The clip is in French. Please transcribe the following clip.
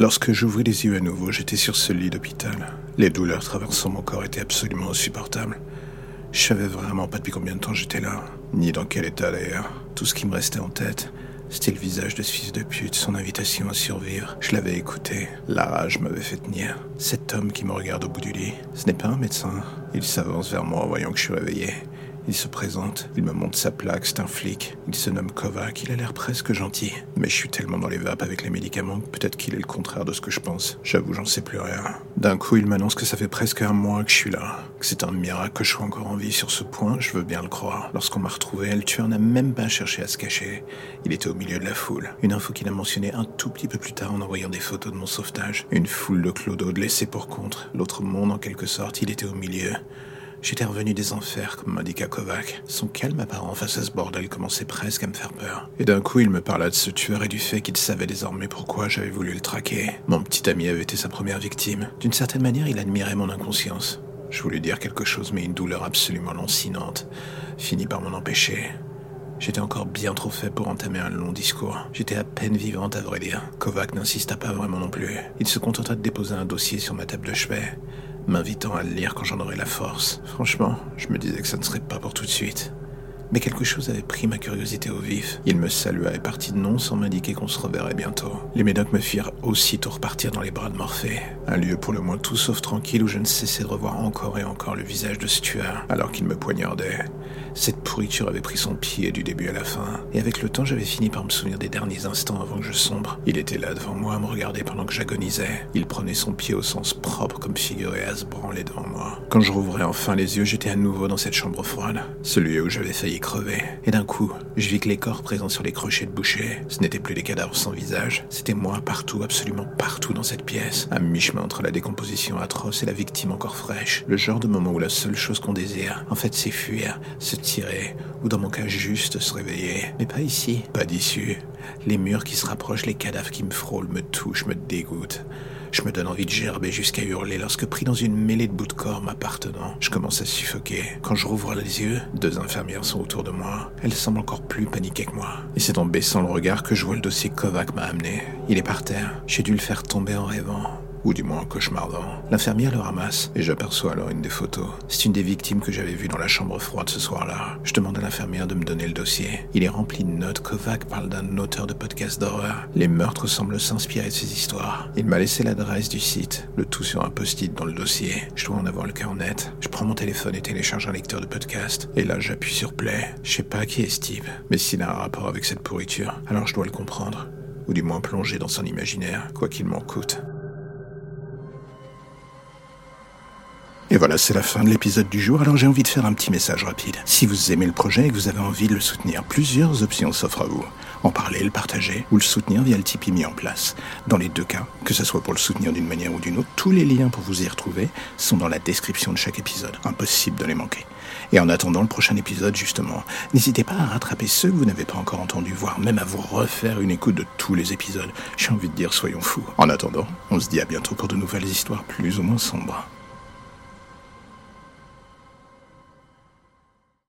Lorsque j'ouvris les yeux à nouveau, j'étais sur ce lit d'hôpital. Les douleurs traversant mon corps étaient absolument insupportables. Je savais vraiment pas depuis combien de temps j'étais là, ni dans quel état d'ailleurs. Tout ce qui me restait en tête, c'était le visage de ce fils de pute, son invitation à survivre. Je l'avais écouté. La rage m'avait fait tenir. Cet homme qui me regarde au bout du lit, ce n'est pas un médecin. Il s'avance vers moi voyant que je suis réveillé. Il se présente, il me montre sa plaque, c'est un flic. Il se nomme Kovac, il a l'air presque gentil. Mais je suis tellement dans les vapes avec les médicaments que peut-être qu'il est le contraire de ce que je pense. J'avoue, j'en sais plus rien. D'un coup, il m'annonce que ça fait presque un mois que je suis là. Que c'est un miracle que je sois encore en vie sur ce point, je veux bien le croire. Lorsqu'on m'a retrouvé, le tueur n'a même pas cherché à se cacher. Il était au milieu de la foule. Une info qu'il a mentionnée un tout petit peu plus tard en envoyant des photos de mon sauvetage. Une foule de clodos de laissés pour contre. L'autre monde, en quelque sorte, il était au milieu. J'étais revenu des enfers, comme dit Kovac. Son calme apparent face à ce bordel commençait presque à me faire peur. Et d'un coup, il me parla de ce tueur et du fait qu'il savait désormais pourquoi j'avais voulu le traquer. Mon petit ami avait été sa première victime. D'une certaine manière, il admirait mon inconscience. Je voulais dire quelque chose, mais une douleur absolument lancinante finit par m'en empêcher. J'étais encore bien trop fait pour entamer un long discours. J'étais à peine vivante, à vrai dire. Kovac n'insista pas vraiment non plus. Il se contenta de déposer un dossier sur ma table de chevet m'invitant à le lire quand j'en aurais la force. Franchement, je me disais que ça ne serait pas pour tout de suite. Mais quelque chose avait pris ma curiosité au vif. Il me salua et partit de non sans m'indiquer qu'on se reverrait bientôt. Les médocs me firent aussitôt repartir dans les bras de Morphée. Un lieu pour le moins tout sauf tranquille où je ne cessais de revoir encore et encore le visage de ce tueur, alors qu'il me poignardait. Cette pourriture avait pris son pied du début à la fin, et avec le temps j'avais fini par me souvenir des derniers instants avant que je sombre. Il était là devant moi à me regarder pendant que j'agonisais. Il prenait son pied au sens propre comme figuré à se branler devant moi. Quand je rouvrais enfin les yeux, j'étais à nouveau dans cette chambre froide, celui où j'avais failli crever. Et d'un coup, je vis que les corps présents sur les crochets de boucher, ce n'étaient plus des cadavres sans visage, c'était moi partout, absolument partout dans cette pièce, à mi-chemin entre la décomposition atroce et la victime encore fraîche. Le genre de moment où la seule chose qu'on désire, en fait, c'est fuir, se tirer, ou dans mon cas juste se réveiller. Mais pas ici, pas d'issue. Les murs qui se rapprochent, les cadavres qui me frôlent, me touchent, me dégoûtent. Je me donne envie de gerber jusqu'à hurler lorsque, pris dans une mêlée de bouts de corps m'appartenant, je commence à suffoquer. Quand je rouvre les yeux, deux infirmières sont autour de moi. Elles semblent encore plus paniquées que moi. Et c'est en baissant le regard que je vois le dossier Kovac m'a amené. Il est par terre. J'ai dû le faire tomber en rêvant ou du moins cauchemardant. L'infirmière le ramasse et j'aperçois alors une des photos. C'est une des victimes que j'avais vues dans la chambre froide ce soir-là. Je demande à l'infirmière de me donner le dossier. Il est rempli de notes. Kovac parle d'un auteur de podcast d'horreur. Les meurtres semblent s'inspirer de ces histoires. Il m'a laissé l'adresse du site, le tout sur un post-it dans le dossier. Je dois en avoir le cœur net. Je prends mon téléphone et télécharge un lecteur de podcast. Et là, j'appuie sur play. Je sais pas qui est Steve, mais s'il a un rapport avec cette pourriture, alors je dois le comprendre. Ou du moins plonger dans son imaginaire, quoi qu'il m'en coûte. Et voilà, c'est la fin de l'épisode du jour, alors j'ai envie de faire un petit message rapide. Si vous aimez le projet et que vous avez envie de le soutenir, plusieurs options s'offrent à vous. En parler, le partager ou le soutenir via le Tipeee mis en place. Dans les deux cas, que ce soit pour le soutenir d'une manière ou d'une autre, tous les liens pour vous y retrouver sont dans la description de chaque épisode. Impossible de les manquer. Et en attendant le prochain épisode, justement, n'hésitez pas à rattraper ceux que vous n'avez pas encore entendus, voire même à vous refaire une écoute de tous les épisodes. J'ai envie de dire, soyons fous. En attendant, on se dit à bientôt pour de nouvelles histoires plus ou moins sombres.